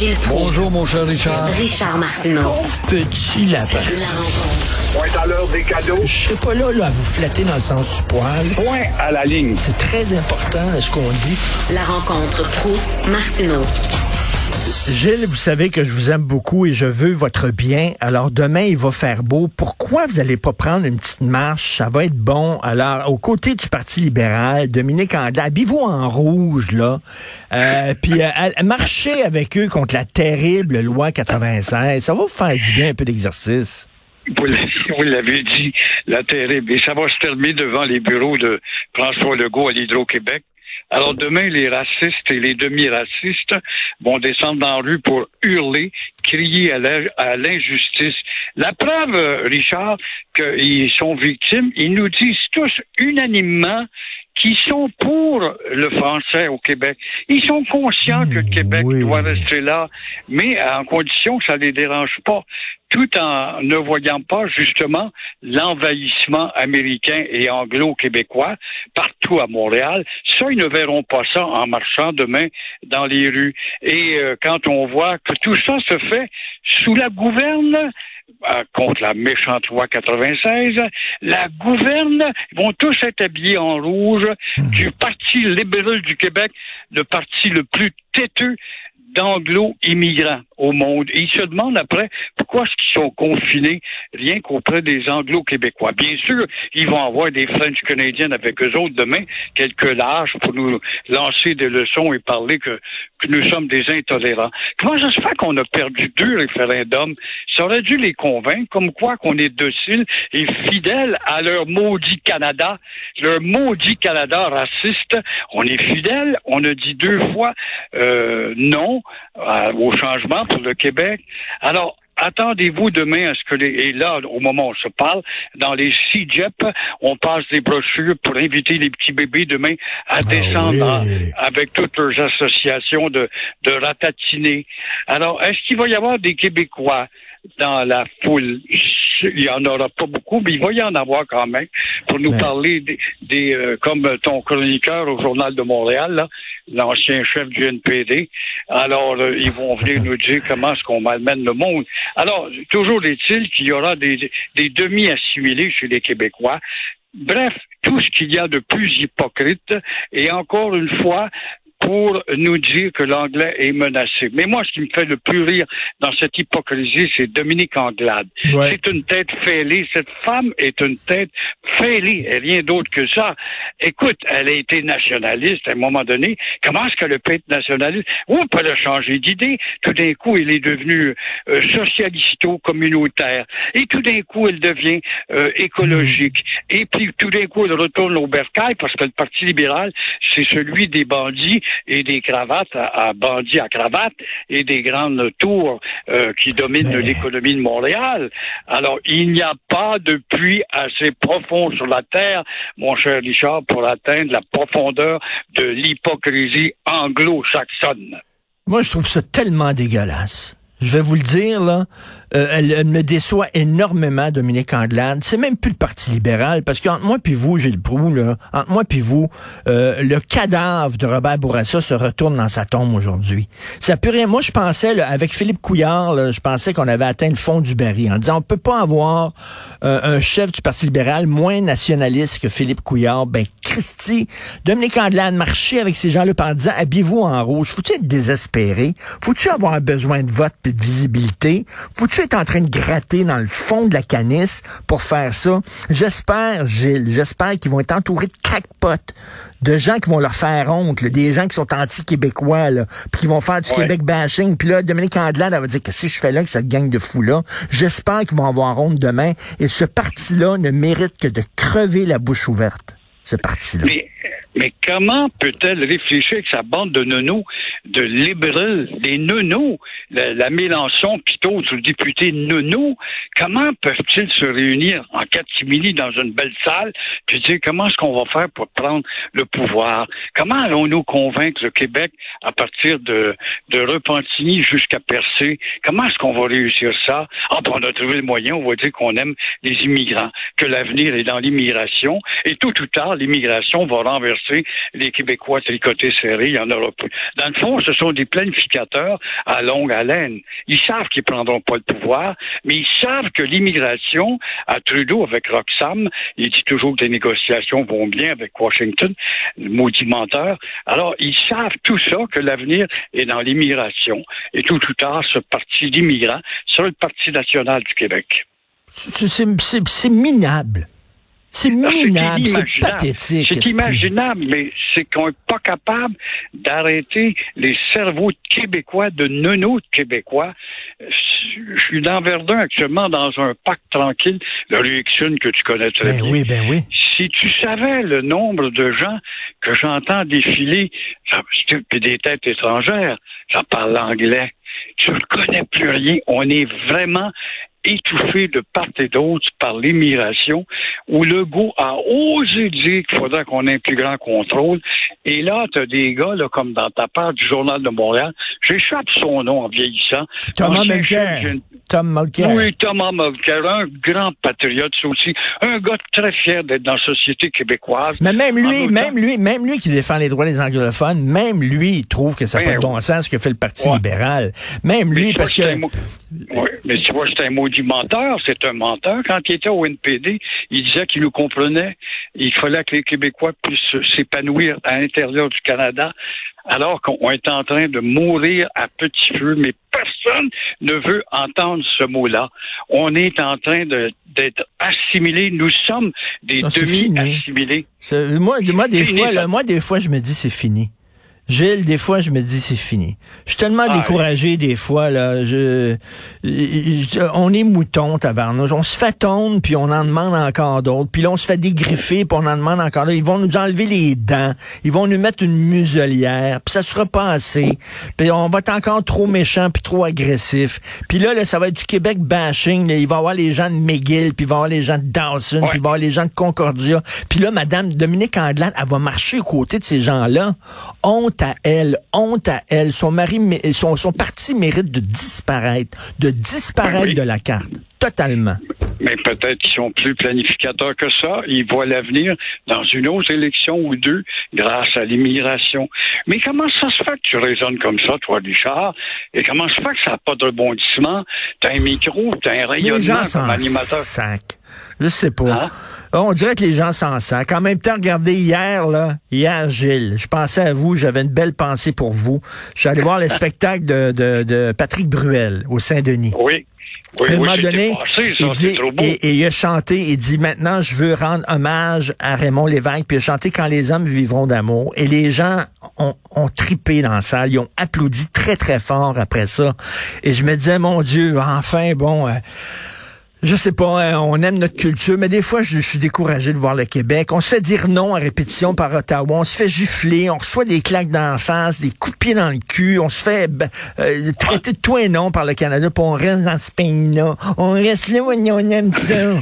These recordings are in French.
Gilles Proulx. Bonjour, mon cher Richard. Richard Martineau. Petit lapin. La rencontre. Point à l'heure des cadeaux. Je serai pas là, là à vous flatter dans le sens du poil. Point à la ligne. C'est très important ce qu'on dit. La rencontre pro martineau Gilles, vous savez que je vous aime beaucoup et je veux votre bien. Alors demain, il va faire beau. Pourquoi vous n'allez pas prendre une petite marche? Ça va être bon. Alors, aux côtés du Parti libéral, Dominique Anglade, habillez-vous en rouge, là. Euh, puis euh, marchez avec eux contre la terrible loi 96. Ça va vous faire du bien un peu d'exercice. Vous l'avez dit, la terrible. Et ça va se terminer devant les bureaux de François Legault à l'Hydro-Québec. Alors demain, les racistes et les demi-racistes vont descendre dans la rue pour hurler, crier à l'injustice. La preuve, Richard, qu'ils sont victimes, ils nous disent tous unanimement qu'ils sont pour le français au Québec. Ils sont conscients que le Québec doit rester là, mais en condition que ça les dérange pas tout en ne voyant pas justement l'envahissement américain et anglo-québécois partout à Montréal. Ça, ils ne verront pas ça en marchant demain dans les rues. Et euh, quand on voit que tout ça se fait sous la gouverne contre la méchante loi 96, la gouverne vont tous être habillés en rouge du Parti libéral du Québec, le parti le plus têteux d'anglo-immigrants au monde. Et ils se demandent après pourquoi est-ce qu'ils sont confinés rien qu'auprès des anglo-québécois? Bien sûr, ils vont avoir des French canadiens avec eux autres demain, quelques lâches pour nous lancer des leçons et parler que, que nous sommes des intolérants. Comment ça se fait qu'on a perdu deux référendums? Ça aurait dû les convaincre, comme quoi qu'on est docile et fidèle à leur maudit Canada, leur maudit Canada raciste. On est fidèle, on a dit deux fois euh, non au changement pour le Québec. Alors, attendez-vous demain à ce que les, et là, au moment où on se parle, dans les CIGEP, on passe des brochures pour inviter les petits bébés demain à Ah descendre avec toutes leurs associations de, de ratatiner. Alors, est-ce qu'il va y avoir des Québécois dans la foule? Il y en aura pas beaucoup, mais il va y en avoir quand même pour nous parler des, des euh, comme ton chroniqueur au Journal de Montréal, l'ancien chef du NPD. Alors, euh, ils vont venir nous dire comment est-ce qu'on malmène le monde. Alors, toujours est-il qu'il y aura des, des demi-assimilés chez les Québécois. Bref, tout ce qu'il y a de plus hypocrite. Et encore une fois, pour nous dire que l'anglais est menacé. Mais moi, ce qui me fait le plus rire dans cette hypocrisie, c'est Dominique Anglade. Ouais. C'est une tête fêlée. Cette femme est une tête fêlée et rien d'autre que ça. Écoute, elle a été nationaliste à un moment donné. Comment est-ce qu'elle peut être nationaliste? Ou elle a changé d'idée. Tout d'un coup, elle est devenue euh, socialisto-communautaire. Et tout d'un coup, elle devient euh, écologique. Et puis, tout d'un coup, elle retourne au bercail parce que le Parti libéral, c'est celui des bandits et des cravates à, à bandits à cravate et des grandes tours euh, qui dominent Mais- l'économie de Montréal. Alors, il n'y a pas de puits assez profond sur la terre, mon cher Richard, pour atteindre la profondeur de l'hypocrisie anglo-saxonne. Moi, je trouve ça tellement dégueulasse. Je vais vous le dire, là, euh, elle, elle me déçoit énormément, Dominique Anglade. C'est même plus le Parti libéral, parce qu'entre moi puis vous, Gilles Proux, là, entre moi puis vous, euh, le cadavre de Robert Bourassa se retourne dans sa tombe aujourd'hui. Ça peut rien. Moi, je pensais, là, avec Philippe Couillard, là, je pensais qu'on avait atteint le fond du baril, en disant, on peut pas avoir euh, un chef du Parti libéral moins nationaliste que Philippe Couillard. Ben, Christy, Dominique Anglade, marcher avec ces gens-là en disant, habillez-vous en rouge. Faut-tu être désespéré? Faut-tu avoir un besoin de vote et de visibilité? Faut-tu être en train de gratter dans le fond de la canisse pour faire ça? J'espère, Gilles, j'espère qu'ils vont être entourés de crackpots, de gens qui vont leur faire honte, là, des gens qui sont anti-québécois, puis qui vont faire du Ouais. Québec bashing. Puis là, Dominique elle va dire, qu'est-ce que je fais là avec cette gang de fous-là? J'espère qu'ils vont avoir honte demain. Et ce parti-là ne mérite que de crever la bouche ouverte. Ce parti-là. Mais, mais comment peut-elle réfléchir avec sa bande de nonos, de libéraux, des nonos, la, la Mélenchon, Pitot, le député nono, comment peuvent-ils se réunir en catimini dans une belle salle, puis dire comment est-ce qu'on va faire pour prendre le pouvoir? Comment allons-nous convaincre le Québec à partir de, de Repentigny jusqu'à Percé? Comment est-ce qu'on va réussir ça? Ah, ben, on a trouvé le moyen, on va dire qu'on aime les immigrants, que l'avenir est dans l'immigration, et tôt ou tard, l'immigration va renverser les Québécois tricotés serrés, il y en aura plus. Ce sont des planificateurs à longue haleine. Ils savent qu'ils prendront pas le pouvoir, mais ils savent que l'immigration, à Trudeau avec Roxham, il dit toujours que les négociations vont bien avec Washington, maudit menteur. Alors, ils savent tout ça, que l'avenir est dans l'immigration. Et tout ou tard, ce parti d'immigrants sera le Parti national du Québec. C'est minable. C'est Ah, minable, c'est pathétique. C'est imaginable, mais c'est qu'on n'est pas capable d'arrêter les cerveaux de Québécois, de nonos de Québécois. Je suis dans Verdun actuellement dans un parc tranquille, le rue Exune que tu connais très Ben bien. oui, ben oui. Si tu savais le nombre de gens que j'entends défiler, ça- puis des têtes étrangères, j'en parle anglais, tu ne connais plus rien. On est vraiment étouffé de part et d'autre par l'immigration, où le goût a osé dire qu'il faudrait qu'on ait un plus grand contrôle. Et là, tu as des gars, là, comme dans ta part du Journal de Montréal, j'échappe son nom en vieillissant. Thomas Mulcair. Tom Mulcair. oui, Thomas Mulcair, un grand patriote, c'est aussi un gars très fier d'être dans la société québécoise. Mais même lui, même lui, même lui qui défend les droits des anglophones, même lui il trouve que ça n'a Ben pas de bon sens ce que fait le Parti Ouais. libéral. Même lui, parce que... Oui, mais tu vois, c'est un maudit menteur, c'est un menteur. Quand il était au NPD, il disait qu'il nous comprenait. Il fallait que les Québécois puissent s'épanouir à l'intérieur du Canada, alors qu'on est en train de mourir à petit feu, mais personne ne veut entendre ce mot-là. On est en train d'être assimilés. Nous sommes des demi-assimilés. Moi, moi, des fois, là, moi, des fois, je me dis c'est fini. Gilles, des fois, je me dis c'est fini. Je suis tellement Ah, découragé des fois là. Je, je- on est mouton, tabarnouche. On se fait tondre puis on en demande encore d'autres. Puis là, on se fait dégriffer puis on en demande encore d'autres. Ils vont nous enlever les dents. Ils vont nous mettre une muselière. Puis ça sera pas assez. Puis on va être encore trop méchant puis trop agressif. Puis là, là, ça va être du Québec bashing. là. Il va y avoir les gens de McGill puis il va y avoir les gens de Dawson Ouais. puis il va y avoir les gens de Concordia. Puis là, Madame Dominique Anglade, elle va marcher aux côtés de ces gens-là. Honte à elle, honte à elle. Son mari, son, son parti mérite de disparaître, de disparaître Oui. de la carte, totalement. Mais peut-être qu'ils sont plus planificateurs que ça. Ils voient l'avenir dans une autre élection ou deux grâce à l'immigration. Mais comment ça se fait que tu raisonnes comme ça, toi, Richard? Et comment ça se fait que ça n'a pas de rebondissement? T'as un micro, t'as un Les rayonnement gens comme animateur. sac. Je sais pas. Hein? On dirait que les gens s'en sacent. En même temps, regardez hier, là, hier, Gilles, je pensais à vous, j'avais une belle pensée pour vous. Je suis allé voir le spectacle de, de, de Patrick Bruel au Saint-Denis. Oui. Oui, à un oui, moment c'était donné, passé, ça, il dit, et il a chanté, il dit, maintenant, je veux rendre hommage à Raymond Lévesque, puis il a chanté Quand les hommes vivront d'amour. Et les gens ont, ont tripé dans la salle, ils ont applaudi très, très fort après ça. Et je me disais, mon Dieu, enfin, bon... euh, je sais pas, hein, on aime notre culture, mais des fois, je, suis découragé de voir le Québec. On se fait dire non à répétition par Ottawa, on se fait gifler, on reçoit des claques d'en face, des coups de pied dans le cul, on se fait ben, euh, traiter de tout et non par le Canada, puis on reste dans ce pays-là. On reste là où on aime ça.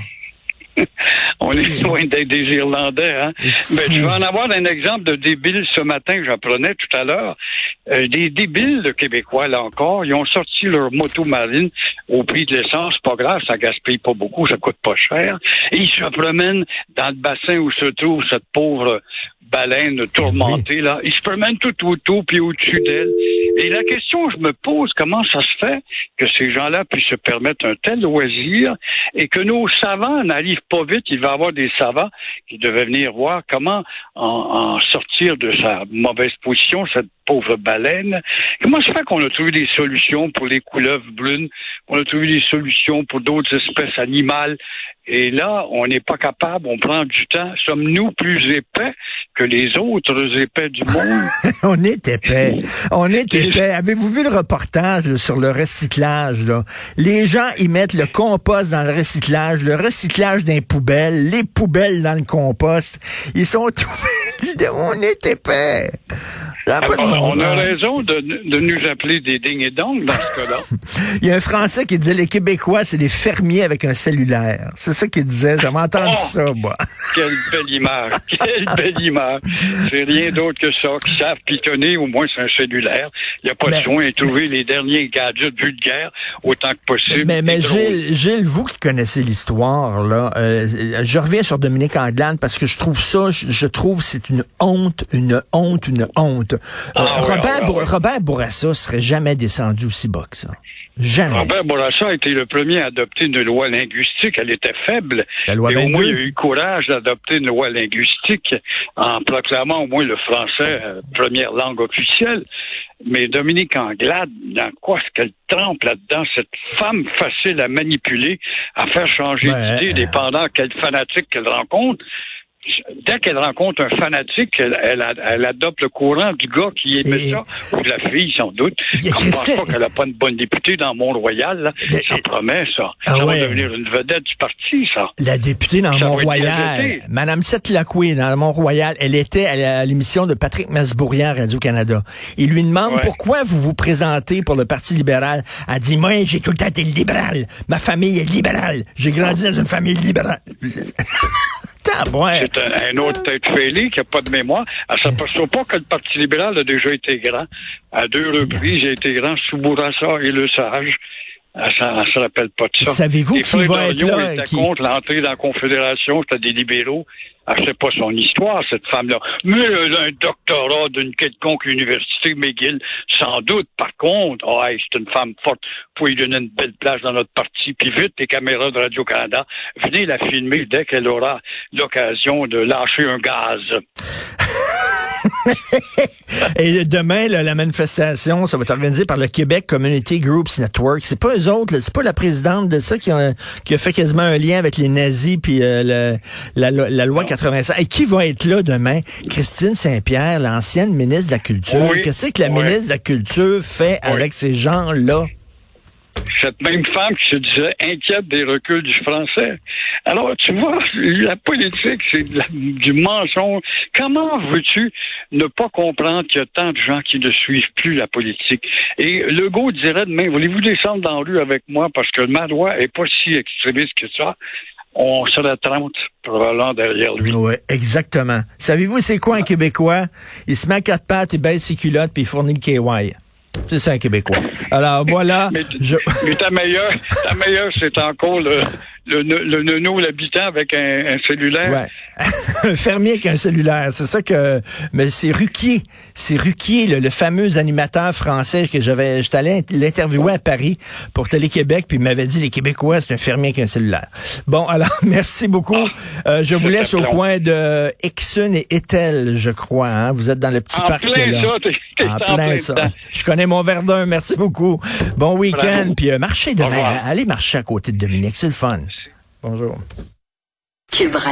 On est loin d'être des Irlandais, hein? Ben, tu vas en avoir un exemple de débile ce matin, j'apprenais tout à l'heure. Euh, des débiles de Québécois, là encore, ils ont sorti leur moto marine au prix de l'essence, pas grave, ça gaspille pas beaucoup, ça coûte pas cher. Et ils se promènent dans le bassin où se trouve cette pauvre baleine tourmentée, là. Ils se promènent tout autour puis au-dessus d'elle. Et la question, je me pose, comment ça se fait que ces gens-là puissent se permettre un tel loisir et que nos savants n'arrivent pas vite. Il va avoir des savants qui devaient venir voir comment en, sortir de sa mauvaise position, cette pauvre baleine. Comment se fait qu'on a trouvé des solutions pour les couleuvres brunes, qu'on a trouvé des solutions pour d'autres espèces animales, et là, on n'est pas capable, on prend du temps. Sommes-nous plus épais que les autres épais du monde? on est épais. On est épais. Avez-vous vu le reportage là, sur le recyclage? Là? Les gens, ils mettent le compost dans le recyclage, le recyclage dans les poubelles, les poubelles dans le compost. Ils sont tout... on est épais. Ça a pas de bon on a raison de, de nous appeler des dignes et dans ce cas-là. Il y a un Français qui disait les Québécois, c'est des fermiers avec un cellulaire. C'est ça qu'il disait. J'avais entendu Oh! ça, moi. Quelle belle image. Quelle belle image. C'est rien d'autre que ça. Qui savent pitonner, au moins c'est un cellulaire. Il n'y a pas Mais- de soin de trouver les derniers gadgets vulgaires autant que possible. Mais, mais Gilles, vous qui connaissez l'histoire, là, euh, je reviens sur Dominique Anglade parce que je trouve ça, je, je trouve c'est C'est une honte, une honte, une honte. Euh, Ah oui, Robert, ah ah oui. Robert Bourassa serait jamais descendu aussi bas que ça. Jamais. Robert Bourassa a été le premier à adopter une loi linguistique. Elle était faible. La loi et au moins, 22. il a eu le courage d'adopter une loi linguistique en proclamant au moins le français euh, première langue officielle. Mais Dominique Anglade, dans quoi est-ce qu'elle trempe là-dedans? Cette femme facile à manipuler, à faire changer Ouais. d'idée, dépendant quel fanatique qu'elle rencontre? Dès qu'elle rencontre un fanatique, elle, elle, elle adopte le courant du gars qui aimait Et- ça, ou de la fille, sans doute. Il y a Je ne pense pas qu'elle n'a pas une bonne députée dans Mont-Royal. Mais- Ça promet, ça. Ah ça ouais. va devenir une vedette du parti, ça. La députée dans Mont-Royal. Madame Seth Lacoué dans Mont-Royal, elle était à l'émission de Patrick Masbourian à Radio-Canada. Il lui demande Ouais. pourquoi vous vous présentez pour le Parti libéral. Elle dit, moi, j'ai tout le temps été libéral. Ma famille est libérale. J'ai grandi dans une famille libérale. C'est un, un autre tête fêlée qui n'a pas de mémoire. Elle s'aperçoit pas que le Parti libéral a déjà été grand. À deux reprises, il a été grand sous Bourassa et Le Sage. Elle s'en- elle se rappelle pas de ça. Savez-vous qui va être là, qui- contre l'entrée dans la Confédération, c'était des libéraux. Elle sait pas son histoire, cette femme-là. Mais elle a un doctorat d'une quelconque université McGill, sans doute. Par contre, oh, c'est une femme forte. Faut lui donner une belle place dans notre parti. Puis vite, les caméras de Radio-Canada, venez la filmer dès qu'elle aura l'occasion de lâcher un gaz. Et demain, là, la manifestation, ça va être organisé par le Québec Community Groups Network. C'est pas eux autres, c'est pas la présidente de ça qui a, qui a fait quasiment un lien avec les nazis puis euh, le- la, la loi 85. Et qui va être là demain? Christine Saint-Pierre, l'ancienne ministre de la Culture. Oui. Qu'est-ce que la Oui. ministre de la Culture fait Oui. avec ces gens-là? Cette même femme qui se disait inquiète des reculs du français. Alors, tu vois, la politique, c'est du mensonge. Comment veux-tu ne pas comprendre qu'il y a tant de gens qui ne suivent plus la politique? Et Legault dirait demain, voulez-vous descendre dans la rue avec moi parce que ma loi est pas si extrémiste que ça? On serait 30 probablement derrière lui. Oui, exactement. Savez-vous c'est quoi un Québécois? Il se met à quatre pattes, il baisse ses culottes puis il fournit le KY. C'est ça un Québécois. Alors voilà, Mais, je... mais ta meilleure, ta meilleure, c'est encore le, le, le nono, l'habitant avec un, un cellulaire. Ouais. un fermier avec un cellulaire, c'est ça que. Mais c'est Ruquier, c'est Ruquier, le, le fameux animateur français que j'avais. J'étais allé l'interviewer à Paris pour Télé-Québec, puis il m'avait dit les Québécois, c'est un fermier avec un cellulaire. Bon, alors merci beaucoup. Euh, je vous laisse au coin de Exxon et Etel, je crois. Hein? Vous êtes dans le petit En parc plein là. ça, en en plein plein ça. Je connais mon Verdun. Merci beaucoup. Bon week-end. Puis euh, marchez demain. Allez marcher à côté de Dominique, c'est le fun. Bonjour. Cube Radio.